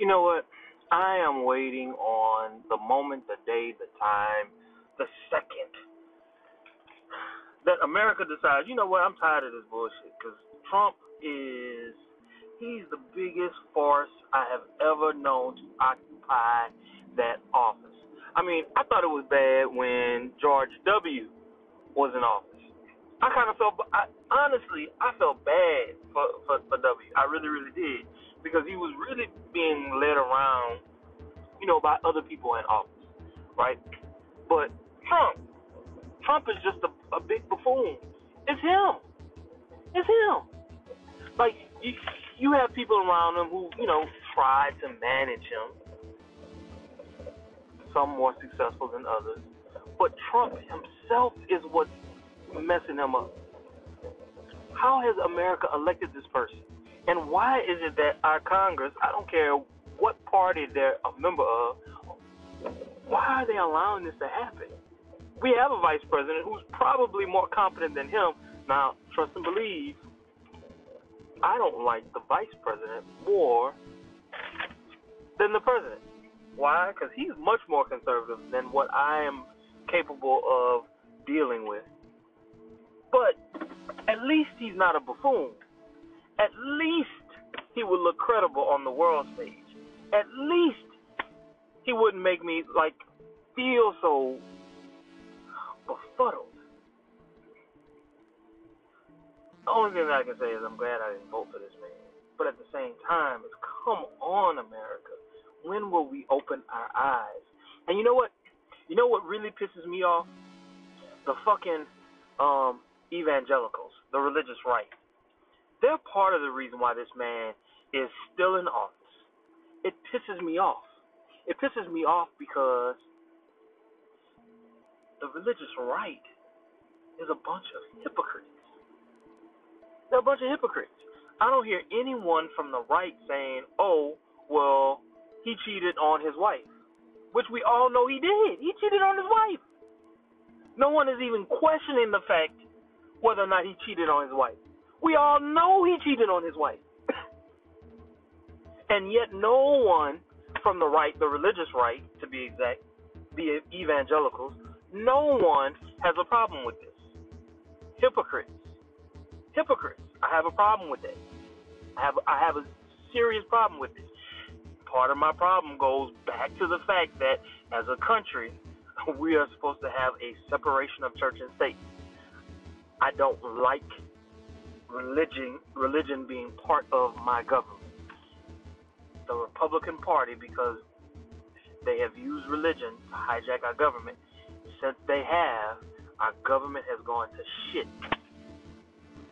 You know what? I am waiting on the moment, the day, the time, the second that America decides, you know what, I'm tired of this bullshit because Trump is, he's the biggest farce I have ever known to occupy that office. I mean, I thought it was bad when George W. was in office. I kind of felt, I, honestly, I felt bad for, for for W. I really, really did because he was really being led around, you know, by other people in office, right? But Trump, Trump is just a, a big buffoon. It's him. It's him. Like you, you have people around him who, you know, try to manage him. Some more successful than others, but Trump himself is what's messing him up. How has America elected this person? And why is it that our Congress, I don't care what party they're a member of, why are they allowing this to happen? We have a vice president who's probably more competent than him. Now, trust and believe, I don't like the vice president more than the president. Why? Because he's much more conservative than what I am capable of dealing with. But at least he's not a buffoon. At least he would look credible on the world stage. At least he wouldn't make me like feel so befuddled. The only thing I can say is I'm glad I didn't vote for this man. But at the same time, it's come on, America. When will we open our eyes? And you know what? You know what really pisses me off? The fucking um evangelicals, the religious right. They're part of the reason why this man is still in office. It pisses me off. It pisses me off because the religious right is a bunch of hypocrites. They're a bunch of hypocrites. I don't hear anyone from the right saying, oh, well, he cheated on his wife, which we all know he did. He cheated on his wife. No one is even questioning the fact whether or not he cheated on his wife. We all know he cheated on his wife. and yet, no one from the right, the religious right to be exact, the evangelicals, no one has a problem with this. Hypocrites. Hypocrites. I have a problem with that. I have I have a serious problem with this. Part of my problem goes back to the fact that as a country, we are supposed to have a separation of church and state. I don't like religion religion being part of my government. The Republican Party, because they have used religion to hijack our government, since they have, our government has gone to shit.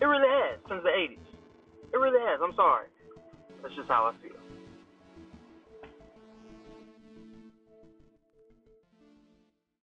It really has since the 80s. It really has. I'm sorry. That's just how I feel.